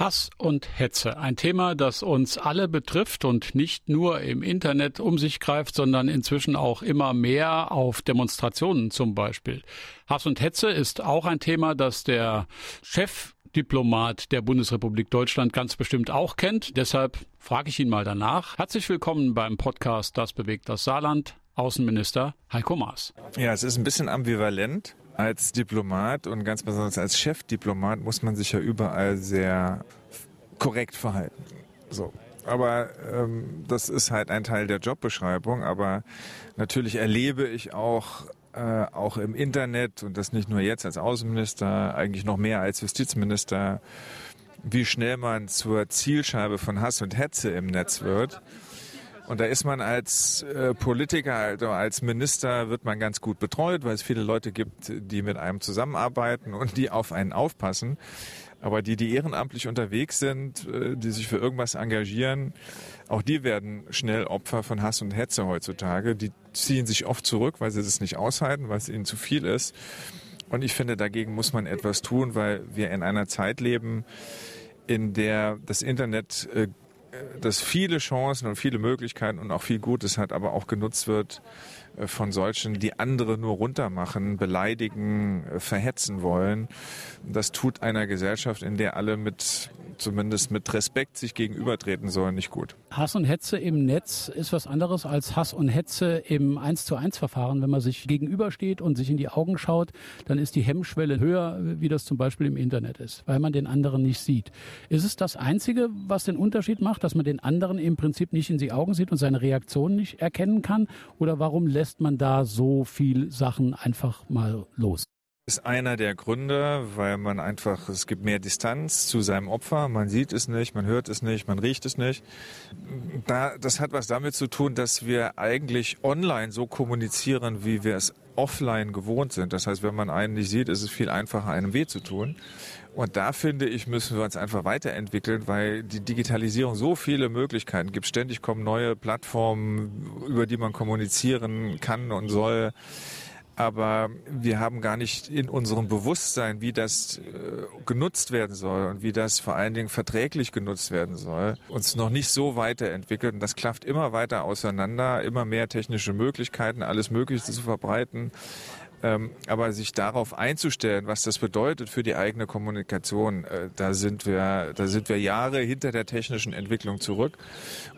Hass und Hetze, ein Thema, das uns alle betrifft und nicht nur im Internet um sich greift, sondern inzwischen auch immer mehr auf Demonstrationen zum Beispiel. Hass und Hetze ist auch ein Thema, das der Chefdiplomat der Bundesrepublik Deutschland ganz bestimmt auch kennt. Deshalb frage ich ihn mal danach. Herzlich willkommen beim Podcast Das bewegt das Saarland. Außenminister Heiko Maas. Ja, es ist ein bisschen ambivalent als Diplomat und ganz besonders als Chefdiplomat muss man sich ja überall sehr korrekt verhalten. So. Aber ähm, das ist halt ein Teil der Jobbeschreibung. Aber natürlich erlebe ich auch äh, auch im Internet und das nicht nur jetzt als Außenminister, eigentlich noch mehr als Justizminister, wie schnell man zur Zielscheibe von Hass und Hetze im Netz wird. Und da ist man als äh, Politiker, also als Minister, wird man ganz gut betreut, weil es viele Leute gibt, die mit einem zusammenarbeiten und die auf einen aufpassen. Aber die, die ehrenamtlich unterwegs sind, äh, die sich für irgendwas engagieren, auch die werden schnell Opfer von Hass und Hetze heutzutage. Die ziehen sich oft zurück, weil sie das nicht aushalten, weil es ihnen zu viel ist. Und ich finde, dagegen muss man etwas tun, weil wir in einer Zeit leben, in der das Internet äh, das viele Chancen und viele Möglichkeiten und auch viel Gutes hat, aber auch genutzt wird von solchen, die andere nur runtermachen, beleidigen, äh, verhetzen wollen. Das tut einer Gesellschaft, in der alle mit zumindest mit Respekt sich gegenübertreten sollen, nicht gut. Hass und Hetze im Netz ist was anderes als Hass und Hetze im 1 zu 1 Verfahren. Wenn man sich gegenübersteht und sich in die Augen schaut, dann ist die Hemmschwelle höher, wie das zum Beispiel im Internet ist, weil man den anderen nicht sieht. Ist es das Einzige, was den Unterschied macht, dass man den anderen im Prinzip nicht in die Augen sieht und seine Reaktion nicht erkennen kann? Oder warum lässt man da so viel Sachen einfach mal los? ist einer der Gründe, weil man einfach, es gibt mehr Distanz zu seinem Opfer. Man sieht es nicht, man hört es nicht, man riecht es nicht. Da, das hat was damit zu tun, dass wir eigentlich online so kommunizieren, wie wir es offline gewohnt sind. Das heißt, wenn man einen nicht sieht, ist es viel einfacher, einem weh zu tun. Und da finde ich, müssen wir uns einfach weiterentwickeln, weil die Digitalisierung so viele Möglichkeiten gibt. Ständig kommen neue Plattformen, über die man kommunizieren kann und soll aber wir haben gar nicht in unserem Bewusstsein, wie das äh, genutzt werden soll und wie das vor allen Dingen verträglich genutzt werden soll, uns noch nicht so weiterentwickelt. Und das klafft immer weiter auseinander, immer mehr technische Möglichkeiten, alles Mögliche zu verbreiten. Ähm, aber sich darauf einzustellen, was das bedeutet für die eigene Kommunikation, äh, da sind wir, da sind wir Jahre hinter der technischen Entwicklung zurück.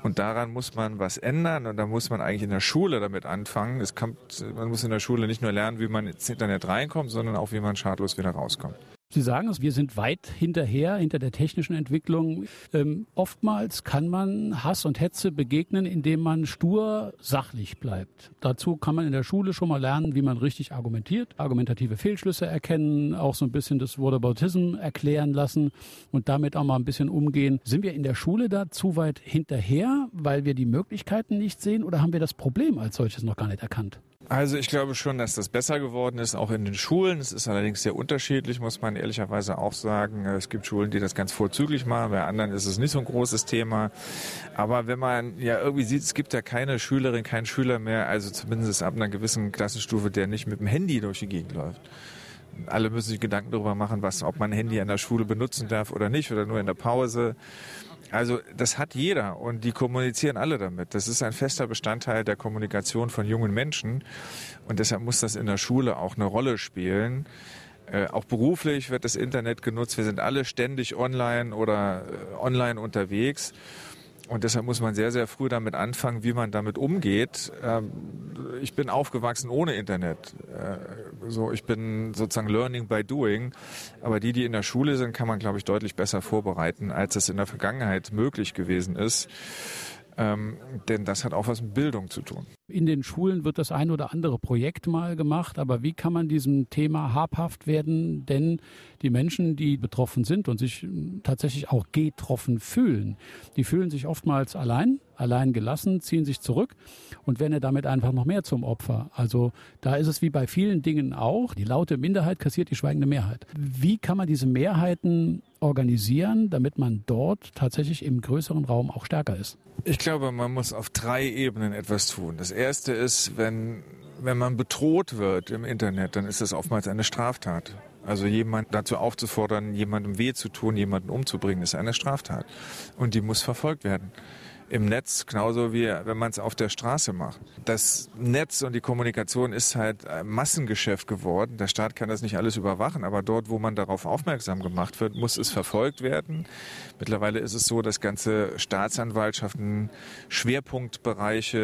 Und daran muss man was ändern und da muss man eigentlich in der Schule damit anfangen. Es kommt, man muss in der Schule nicht nur lernen, wie man ins Internet reinkommt, sondern auch, wie man schadlos wieder rauskommt. Sie sagen es, wir sind weit hinterher, hinter der technischen Entwicklung. Ähm, oftmals kann man Hass und Hetze begegnen, indem man stur sachlich bleibt. Dazu kann man in der Schule schon mal lernen, wie man richtig argumentiert, argumentative Fehlschlüsse erkennen, auch so ein bisschen das Whataboutism erklären lassen und damit auch mal ein bisschen umgehen. Sind wir in der Schule da zu weit hinterher, weil wir die Möglichkeiten nicht sehen oder haben wir das Problem als solches noch gar nicht erkannt? Also ich glaube schon, dass das besser geworden ist, auch in den Schulen. Es ist allerdings sehr unterschiedlich, muss man ehrlicherweise auch sagen. Es gibt Schulen, die das ganz vorzüglich machen, bei anderen ist es nicht so ein großes Thema. Aber wenn man ja irgendwie sieht, es gibt ja keine Schülerin, keinen Schüler mehr, also zumindest ab einer gewissen Klassenstufe, der nicht mit dem Handy durch die Gegend läuft. Alle müssen sich Gedanken darüber machen, was, ob man ein Handy an der Schule benutzen darf oder nicht oder nur in der Pause. Also das hat jeder und die kommunizieren alle damit. Das ist ein fester Bestandteil der Kommunikation von jungen Menschen und deshalb muss das in der Schule auch eine Rolle spielen. Äh, auch beruflich wird das Internet genutzt. Wir sind alle ständig online oder äh, online unterwegs. Und deshalb muss man sehr, sehr früh damit anfangen, wie man damit umgeht. Ähm, ich bin aufgewachsen ohne Internet. Äh, so, ich bin sozusagen learning by doing. Aber die, die in der Schule sind, kann man, glaube ich, deutlich besser vorbereiten, als es in der Vergangenheit möglich gewesen ist. Ähm, denn das hat auch was mit Bildung zu tun. In den Schulen wird das ein oder andere Projekt mal gemacht, aber wie kann man diesem Thema habhaft werden? Denn die Menschen, die betroffen sind und sich tatsächlich auch getroffen fühlen, die fühlen sich oftmals allein, allein gelassen, ziehen sich zurück und werden ja damit einfach noch mehr zum Opfer. Also da ist es wie bei vielen Dingen auch, die laute Minderheit kassiert die schweigende Mehrheit. Wie kann man diese Mehrheiten organisieren, damit man dort tatsächlich im größeren Raum auch stärker ist? Ich glaube, man muss auf drei Ebenen etwas tun. Das erste ist, wenn, wenn man bedroht wird im Internet, dann ist das oftmals eine Straftat. Also jemand dazu aufzufordern, jemandem weh zu tun, jemanden umzubringen, ist eine Straftat. Und die muss verfolgt werden im Netz, genauso wie wenn man es auf der Straße macht. Das Netz und die Kommunikation ist halt ein Massengeschäft geworden. Der Staat kann das nicht alles überwachen, aber dort, wo man darauf aufmerksam gemacht wird, muss es verfolgt werden. Mittlerweile ist es so, dass ganze Staatsanwaltschaften Schwerpunktbereiche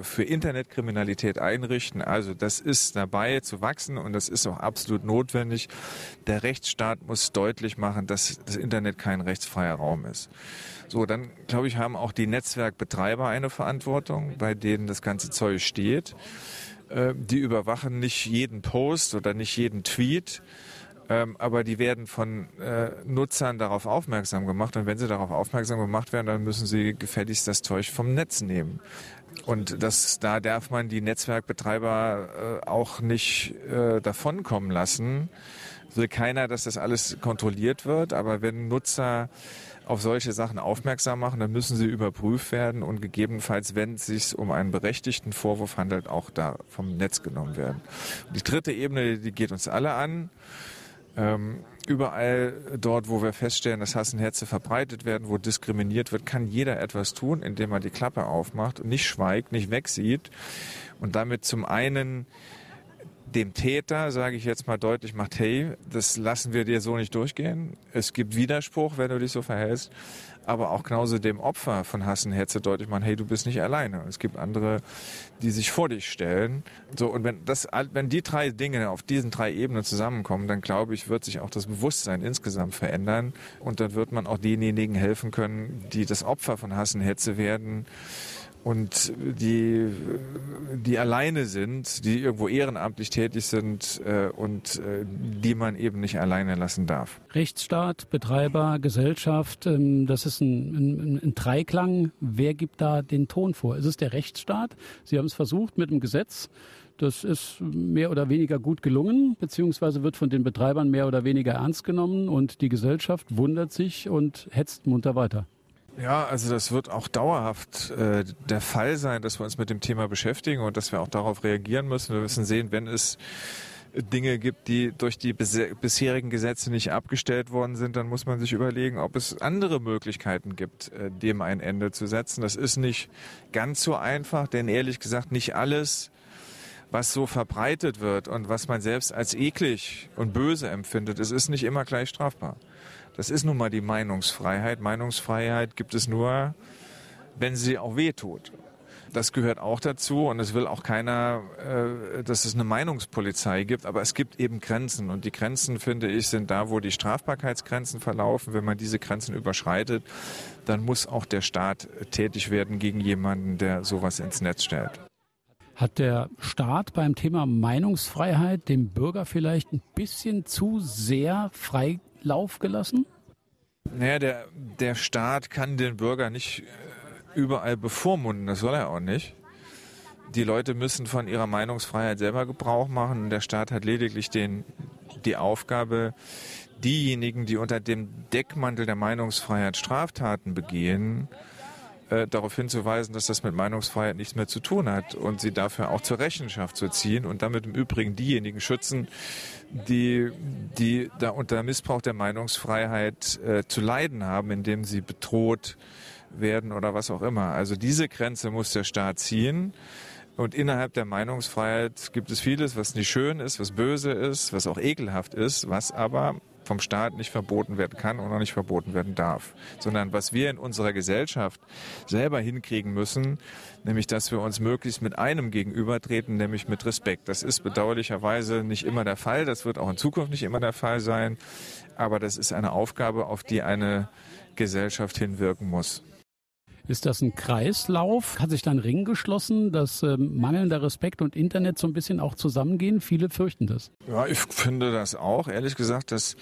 äh, für Internetkriminalität einrichten. Also das ist dabei zu wachsen und das ist auch absolut notwendig. Der Rechtsstaat muss deutlich machen, dass das Internet kein rechtsfreier Raum ist. So, dann glaube ich, haben auch die Netzwerkbetreiber eine Verantwortung, bei denen das ganze Zeug steht. Äh, die überwachen nicht jeden Post oder nicht jeden Tweet, ähm, aber die werden von äh, Nutzern darauf aufmerksam gemacht. Und wenn sie darauf aufmerksam gemacht werden, dann müssen sie gefälligst das Zeug vom Netz nehmen. Und das, da darf man die Netzwerkbetreiber äh, auch nicht äh, davonkommen lassen. Will keiner, dass das alles kontrolliert wird, aber wenn Nutzer auf solche Sachen aufmerksam machen, dann müssen sie überprüft werden und gegebenenfalls, wenn es sich um einen berechtigten Vorwurf handelt, auch da vom Netz genommen werden. Die dritte Ebene, die geht uns alle an. Ähm, überall dort, wo wir feststellen, dass Hass und Hetze verbreitet werden, wo diskriminiert wird, kann jeder etwas tun, indem er die Klappe aufmacht und nicht schweigt, nicht wegsieht und damit zum einen dem Täter, sage ich jetzt mal deutlich, macht, hey, das lassen wir dir so nicht durchgehen. Es gibt Widerspruch, wenn du dich so verhältst. Aber auch genauso dem Opfer von Hass und Hetze deutlich machen, hey, du bist nicht alleine. Es gibt andere, die sich vor dich stellen. So, und wenn das, wenn die drei Dinge auf diesen drei Ebenen zusammenkommen, dann glaube ich, wird sich auch das Bewusstsein insgesamt verändern. Und dann wird man auch denjenigen helfen können, die das Opfer von Hass und Hetze werden und die, die alleine sind, die irgendwo ehrenamtlich tätig sind äh, und äh, die man eben nicht alleine lassen darf. Rechtsstaat, Betreiber, Gesellschaft, ähm, das ist ein, ein, ein Dreiklang. Wer gibt da den Ton vor? Ist es der Rechtsstaat? Sie haben es versucht mit dem Gesetz. Das ist mehr oder weniger gut gelungen, beziehungsweise wird von den Betreibern mehr oder weniger ernst genommen und die Gesellschaft wundert sich und hetzt munter weiter. Ja, also das wird auch dauerhaft äh, der Fall sein, dass wir uns mit dem Thema beschäftigen und dass wir auch darauf reagieren müssen. Wir müssen sehen, wenn es Dinge gibt, die durch die bisherigen Gesetze nicht abgestellt worden sind, dann muss man sich überlegen, ob es andere Möglichkeiten gibt, äh, dem ein Ende zu setzen. Das ist nicht ganz so einfach, denn ehrlich gesagt nicht alles, was so verbreitet wird und was man selbst als eklig und böse empfindet, es ist nicht immer gleich strafbar. Das ist nun mal die Meinungsfreiheit. Meinungsfreiheit gibt es nur, wenn sie auch wehtut. Das gehört auch dazu und es will auch keiner, äh, dass es eine Meinungspolizei gibt, aber es gibt eben Grenzen und die Grenzen, finde ich, sind da, wo die Strafbarkeitsgrenzen verlaufen. Wenn man diese Grenzen überschreitet, dann muss auch der Staat tätig werden gegen jemanden, der sowas ins Netz stellt. Hat der Staat beim Thema Meinungsfreiheit dem Bürger vielleicht ein bisschen zu sehr frei Lauf gelassen? Naja, der, der Staat kann den Bürger nicht äh, überall bevormunden, das soll er auch nicht. Die Leute müssen von ihrer Meinungsfreiheit selber Gebrauch machen der Staat hat lediglich den, die Aufgabe, diejenigen, die unter dem Deckmantel der Meinungsfreiheit Straftaten begehen, äh, darauf hinzuweisen, dass das mit Meinungsfreiheit nichts mehr zu tun hat und sie dafür auch zur Rechenschaft zu ziehen und damit im Übrigen diejenigen schützen, die, die da unter Missbrauch der Meinungsfreiheit äh, zu leiden haben, indem sie bedroht werden oder was auch immer. Also diese Grenze muss der Staat ziehen. Und innerhalb der Meinungsfreiheit gibt es vieles, was nicht schön ist, was böse ist, was auch ekelhaft ist, was aber vom Staat nicht verboten werden kann und auch nicht verboten werden darf, sondern was wir in unserer Gesellschaft selber hinkriegen müssen, nämlich dass wir uns möglichst mit einem gegenübertreten, nämlich mit Respekt. Das ist bedauerlicherweise nicht immer der Fall, das wird auch in Zukunft nicht immer der Fall sein, aber das ist eine Aufgabe, auf die eine Gesellschaft hinwirken muss. Ist das ein Kreislauf? Hat sich da ein Ring geschlossen, dass äh, mangelnder Respekt und Internet so ein bisschen auch zusammengehen? Viele fürchten das. Ja, ich finde das auch. Ehrlich gesagt, dass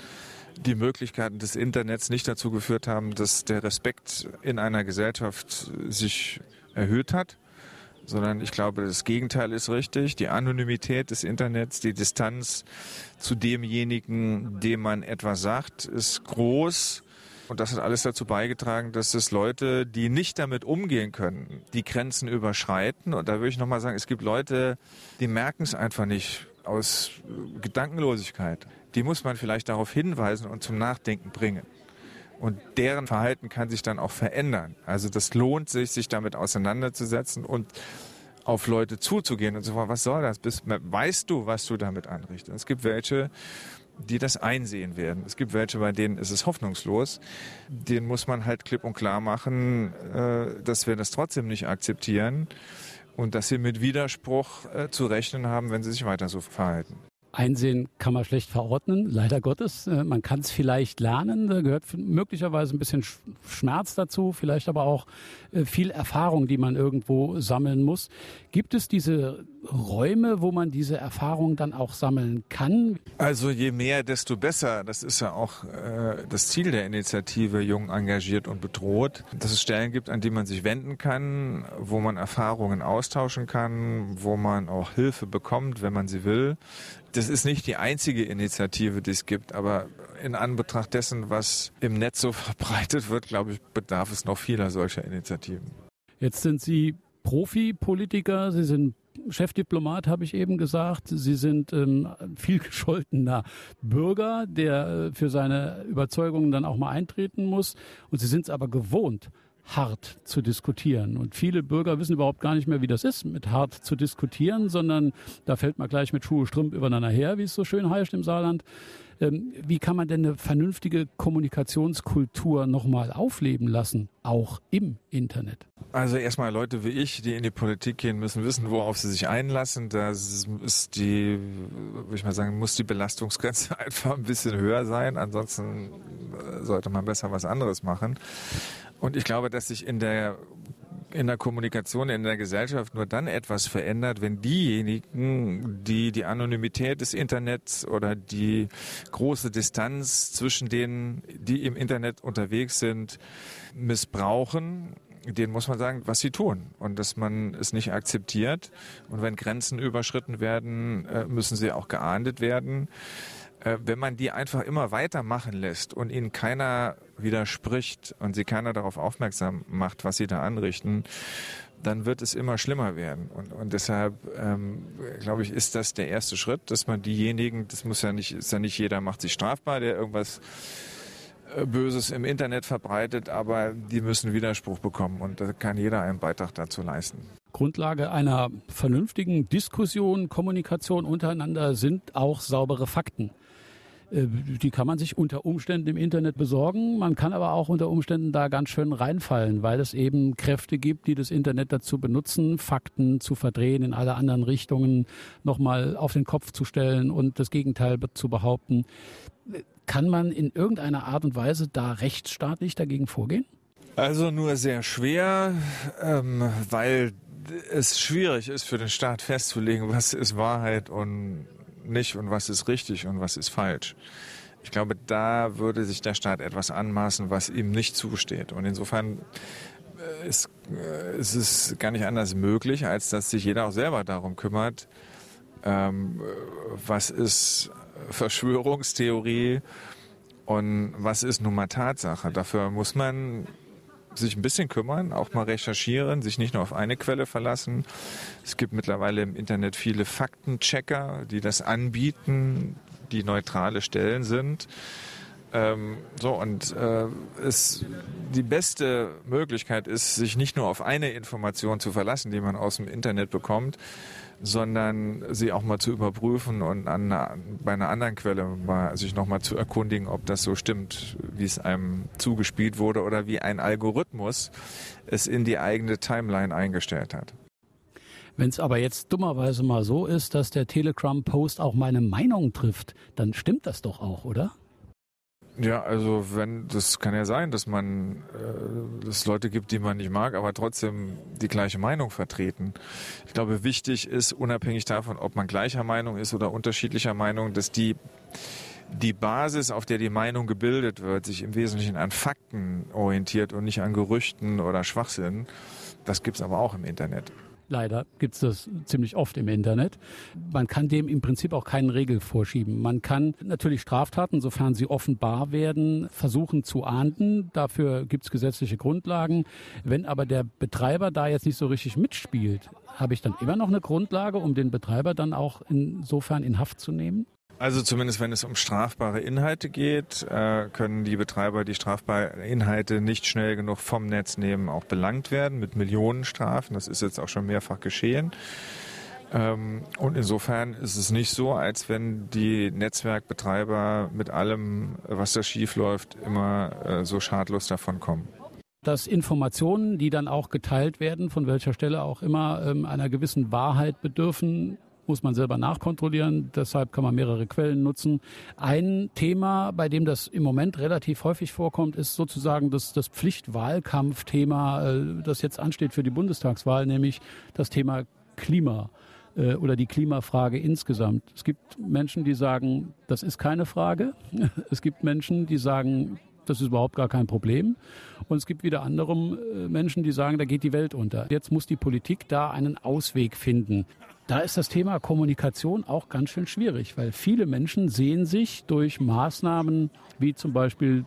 die Möglichkeiten des Internets nicht dazu geführt haben, dass der Respekt in einer Gesellschaft sich erhöht hat, sondern ich glaube, das Gegenteil ist richtig. Die Anonymität des Internets, die Distanz zu demjenigen, dem man etwas sagt, ist groß und das hat alles dazu beigetragen, dass es Leute, die nicht damit umgehen können, die Grenzen überschreiten. Und da würde ich nochmal sagen, es gibt Leute, die merken es einfach nicht aus Gedankenlosigkeit. die muss man vielleicht darauf hinweisen und zum Nachdenken bringen. Und deren Verhalten kann sich dann auch verändern. Also das lohnt sich, sich damit auseinanderzusetzen und auf Leute zuzugehen und so was soll das? weißt du, was du damit anrichtest? Es gibt welche, die das einsehen werden. Es gibt welche, bei denen ist es hoffnungslos. Den muss man halt klipp und klar machen, äh, dass wir das trotzdem nicht akzeptieren und dass sie mit Widerspruch äh, zu rechnen haben, wenn sie sich weiter so verhalten. Einsehen kann man schlecht verordnen, leider Gottes. Äh, man kann es vielleicht lernen, da gehört möglicherweise ein bisschen Schmerz dazu, vielleicht aber auch viel Erfahrung, die man irgendwo sammeln muss. Gibt es diese Räume, wo man diese Erfahrung dann auch sammeln kann? Also je mehr, desto besser. Das ist ja auch äh, das Ziel der Initiative Jung engagiert und bedroht, dass es Stellen gibt, an die man sich wenden kann, wo man Erfahrungen austauschen kann, wo man auch Hilfe bekommt, wenn man sie will das ist nicht die einzige Initiative, die es gibt, aber in Anbetracht dessen, was im Netz so verbreitet wird, glaube ich, bedarf es noch vieler solcher Initiativen. Jetzt sind Sie Profi-Politiker, Sie sind Chefdiplomat, habe ich eben gesagt. Sie sind ähm, viel gescholtener Bürger, der äh, für seine Überzeugungen dann auch mal eintreten muss. Und Sie sind es aber gewohnt, hart zu diskutieren. Und viele Bürger wissen überhaupt gar nicht mehr, wie das ist, mit hart zu diskutieren, sondern da fällt man gleich mit Schuhe Strümp übereinander her, wie es so schön heißt im Saarland. Ähm, wie kann man denn eine vernünftige Kommunikationskultur nochmal aufleben lassen, auch im Internet? Also erstmal Leute wie ich, die in die Politik gehen, müssen wissen, worauf sie sich einlassen. Da ist die, würde ich mal sagen, muss die Belastungsgrenze einfach ein bisschen höher sein. Ansonsten äh, sollte man besser was anderes machen. Und ich glaube, dass sich in der in der Kommunikation in der Gesellschaft nur dann etwas verändert, wenn diejenigen, die die Anonymität des Internets oder die große Distanz zwischen denen, die im Internet unterwegs sind, missbrauchen, denen muss man sagen, was sie tun und dass man es nicht akzeptiert. Und wenn Grenzen überschritten werden, äh, müssen sie auch geahndet werden. Äh, wenn man die einfach immer weitermachen lässt und ihnen keiner widerspricht und sie keiner darauf aufmerksam macht, was sie da anrichten, dann wird es immer schlimmer werden. Und, und deshalb ähm, glaube ich, ist das der erste Schritt, dass man diejenigen, das muss ja nicht, ist ja nicht jeder macht sich strafbar, der irgendwas Böses im Internet verbreitet, aber die müssen Widerspruch bekommen und da kann jeder einen Beitrag dazu leisten. Grundlage einer vernünftigen Diskussion, Kommunikation untereinander sind auch saubere Fakten. Äh, die kann man sich unter Umständen im Internet besorgen. Man kann aber auch unter Umständen da ganz schön reinfallen, weil es eben Kräfte gibt, die das Internet dazu benutzen, Fakten zu verdrehen, in alle anderen Richtungen nochmal auf den Kopf zu stellen und das Gegenteil zu behaupten. Kann man in irgendeiner Art und Weise da rechtsstaatlich dagegen vorgehen? Also nur sehr schwer, ähm, weil es schwierig ist für den Staat festzulegen, was ist Wahrheit und nicht und was ist richtig und was ist falsch. Ich glaube, da würde sich der Staat etwas anmaßen, was ihm nicht zusteht. Und insofern äh, ist, äh, ist es gar nicht anders möglich, als dass sich jeder auch selber darum kümmert, ähm, was ist Verschwörungstheorie und was ist nun mal Tatsache. Dafür muss man sich ein bisschen kümmern, auch mal recherchieren, sich nicht nur auf eine Quelle verlassen. Es gibt mittlerweile im Internet viele Faktenchecker, die das anbieten, die neutrale Stellen sind. Ähm, so, und äh, es, die beste Möglichkeit ist, sich nicht nur auf eine Information zu verlassen, die man aus dem Internet bekommt, sondern sie auch mal zu überprüfen und an, bei einer anderen Quelle mal sich nochmal zu erkundigen, ob das so stimmt, wie es einem zugespielt wurde oder wie ein Algorithmus es in die eigene Timeline eingestellt hat. Wenn es aber jetzt dummerweise mal so ist, dass der Telegram-Post auch meine Meinung trifft, dann stimmt das doch auch, oder? Ja, also wenn das kann ja sein, dass man äh, es Leute gibt, die man nicht mag, aber trotzdem die gleiche Meinung vertreten. Ich glaube, wichtig ist, unabhängig davon, ob man gleicher Meinung ist oder unterschiedlicher Meinung, dass die die Basis, auf der die Meinung gebildet wird, sich im Wesentlichen an Fakten orientiert und nicht an Gerüchten oder Schwachsinn. Das gibt's aber auch im Internet. Leider gibt es das ziemlich oft im Internet. Man kann dem im Prinzip auch keinen Regel vorschieben. Man kann natürlich Straftaten, sofern sie offenbar werden, versuchen zu ahnden. Dafür gibt es gesetzliche Grundlagen. Wenn aber der Betreiber da jetzt nicht so richtig mitspielt, habe ich dann immer noch eine Grundlage, um den Betreiber dann auch insofern in Haft zu nehmen? Also zumindest wenn es um strafbare Inhalte geht, äh, können die Betreiber die strafbaren Inhalte nicht schnell genug vom Netz nehmen, auch belangt werden mit Millionenstrafen. Das ist jetzt auch schon mehrfach geschehen. Ähm, und insofern ist es nicht so, als wenn die Netzwerkbetreiber mit allem, was da schief läuft, immer äh, so schadlos davon kommen dass Informationen, die dann auch geteilt werden, von welcher Stelle auch immer, ähm, einer gewissen Wahrheit bedürfen, muss man selber nachkontrollieren. Deshalb kann man mehrere Quellen nutzen. Ein Thema, bei dem das im Moment relativ häufig vorkommt, ist sozusagen das, das Pflichtwahlkampfthema, äh, das jetzt ansteht für die Bundestagswahl, nämlich das Thema Klima äh, oder die Klimafrage insgesamt. Es gibt Menschen, die sagen, das ist keine Frage. Es gibt Menschen, die sagen, das ist überhaupt gar kein Problem. Und es gibt wieder andere äh, Menschen, die sagen, da geht die Welt unter. Jetzt muss die Politik da einen Ausweg finden. Da ist das Thema Kommunikation auch ganz schön schwierig, weil viele Menschen sehen sich durch Maßnahmen wie zum Beispiel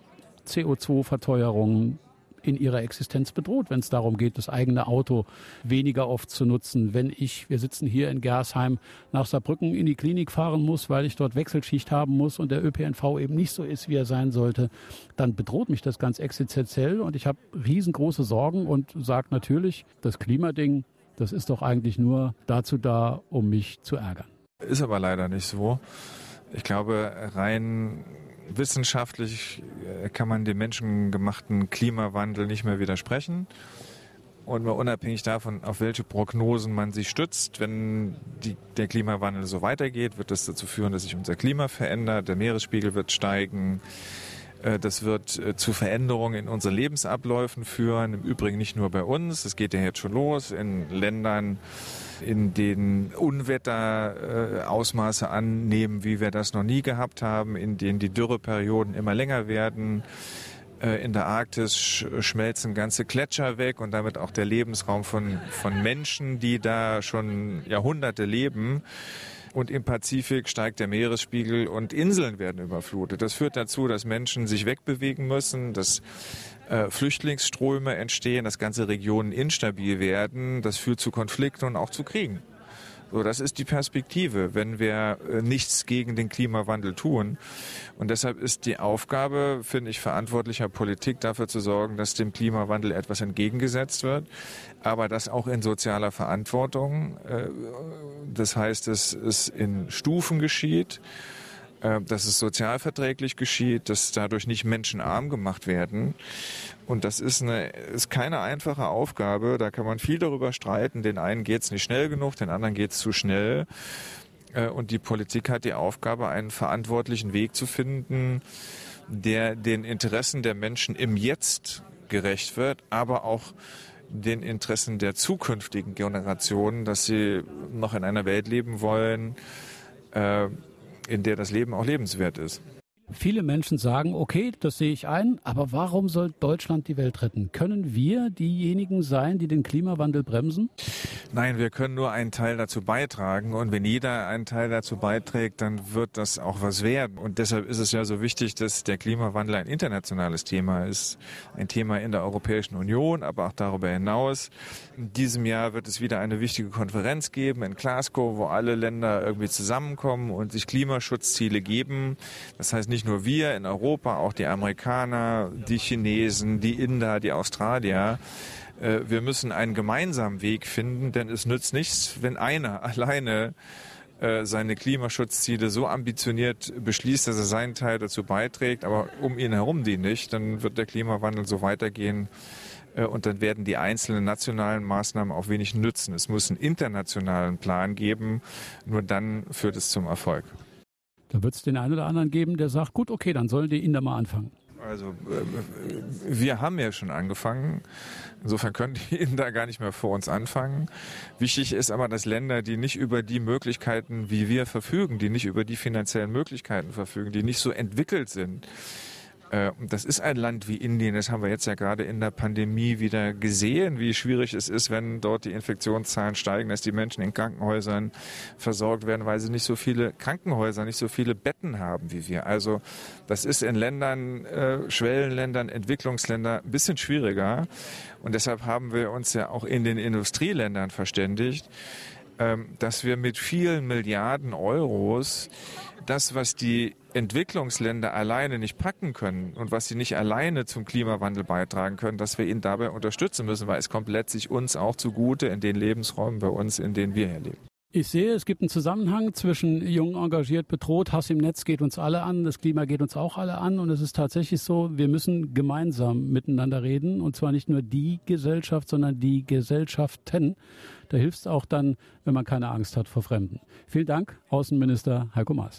CO2-Verteuerung, in ihrer Existenz bedroht, wenn es darum geht, das eigene Auto weniger oft zu nutzen. Wenn ich, wir sitzen hier in Gersheim, nach Saarbrücken in die Klinik fahren muss, weil ich dort Wechselschicht haben muss und der ÖPNV eben nicht so ist, wie er sein sollte, dann bedroht mich das ganz existenziell und ich habe riesengroße Sorgen und sage natürlich, das Klimading, das ist doch eigentlich nur dazu da, um mich zu ärgern. Ist aber leider nicht so. Ich glaube, rein wissenschaftlich äh, kann man dem menschengemachten Klimawandel nicht mehr widersprechen. Und mal unabhängig davon, auf welche Prognosen man sich stützt, wenn die, der Klimawandel so weitergeht, wird das dazu führen, dass sich unser Klima verändert, der Meeresspiegel wird steigen, das wird äh, zu Veränderungen in unseren Lebensabläufen führen. Im Übrigen nicht nur bei uns, es geht ja jetzt schon los in Ländern, in denen Unwetter äh, Ausmaße annehmen, wie wir das noch nie gehabt haben, in denen die Dürreperioden immer länger werden. Äh, in der Arktis schmelzen ganze Gletscher weg und damit auch der Lebensraum von, von Menschen, die da schon Jahrhunderte leben. Und im Pazifik steigt der Meeresspiegel und Inseln werden überflutet. Das führt dazu, dass Menschen sich wegbewegen müssen, dass äh, Flüchtlingsströme entstehen, dass ganze Regionen instabil werden. Das führt zu Konflikten und auch zu Kriegen. So, das ist die Perspektive, wenn wir äh, nichts gegen den Klimawandel tun. Und deshalb ist die Aufgabe, finde ich, verantwortlicher Politik dafür zu sorgen, dass dem Klimawandel etwas entgegengesetzt wird, aber das auch in sozialer Verantwortung. Äh, das heißt, dass es in Stufen geschieht dass es sozialverträglich geschieht, dass dadurch nicht Menschen arm gemacht werden. Und das ist, eine, ist keine einfache Aufgabe. Da kann man viel darüber streiten. Den einen geht es nicht schnell genug, den anderen geht es zu schnell. Äh, und die Politik hat die Aufgabe, einen verantwortlichen Weg zu finden, der den Interessen der Menschen im Jetzt gerecht wird, aber auch den Interessen der zukünftigen Generationen, dass sie noch in einer Welt leben wollen, äh, in der das Leben auch lebenswert ist. Viele Menschen sagen, okay, das sehe ich ein, aber warum soll Deutschland die Welt retten? Können wir diejenigen sein, die den Klimawandel bremsen? Nein, wir können nur einen Teil dazu beitragen und wenn jeder einen Teil dazu beiträgt, dann wird das auch was werden. Und deshalb ist es ja so wichtig, dass der Klimawandel ein internationales Thema ist, ein Thema in der Europäischen Union, aber auch darüber hinaus. In diesem Jahr wird es wieder eine wichtige Konferenz geben in Glasgow, wo alle Länder irgendwie zusammenkommen und sich Klimaschutzziele geben. Das heißt nicht nicht nur wir in Europa, auch die Amerikaner, die Chinesen, die Inder, die Australier. Äh, wir müssen einen gemeinsamen Weg finden, denn es nützt nichts, wenn einer alleine äh, seine Klimaschutzziele so ambitioniert beschließt, dass er seinen Teil dazu beiträgt, aber um ihn herum die nicht, dann wird der Klimawandel so weitergehen äh, und dann werden die einzelnen nationalen Maßnahmen auch wenig nützen. Es muss einen internationalen Plan geben, nur dann führt es zum Erfolg. Da wird es den einen oder anderen geben, der sagt, gut, okay, dann sollen die Inder mal anfangen. Also äh, wir haben ja schon angefangen. Insofern können die Inder gar nicht mehr vor uns anfangen. Wichtig ist aber, dass Länder, die nicht über die Möglichkeiten wie wir verfügen, die nicht über die finanziellen Möglichkeiten verfügen, die nicht so entwickelt sind, das ist ein Land wie Indien, das haben wir jetzt ja gerade in der Pandemie wieder gesehen, wie schwierig es ist, wenn dort die Infektionszahlen steigen, dass die Menschen in Krankenhäusern versorgt werden, weil sie nicht so viele Krankenhäuser, nicht so viele Betten haben wie wir. Also das ist in Ländern, äh, Schwellenländern, Entwicklungsländern ein bisschen schwieriger. Und deshalb haben wir uns ja auch in den Industrieländern verständigt, dass wir mit vielen Milliarden Euros das, was die Entwicklungsländer alleine nicht packen können und was sie nicht alleine zum Klimawandel beitragen können, dass wir ihnen dabei unterstützen müssen, weil es kommt letztlich uns auch zugute in den Lebensräumen bei uns, in denen wir hier leben. Ich sehe, es gibt einen Zusammenhang zwischen jung, engagiert, bedroht, Hass im Netz geht uns alle an, das Klima geht uns auch alle an und es ist tatsächlich so, wir müssen gemeinsam miteinander reden und zwar nicht nur die Gesellschaft, sondern die Gesellschaften. Da hilft es auch dann, wenn man keine Angst hat vor Fremden. Vielen Dank, Außenminister Heiko Maas.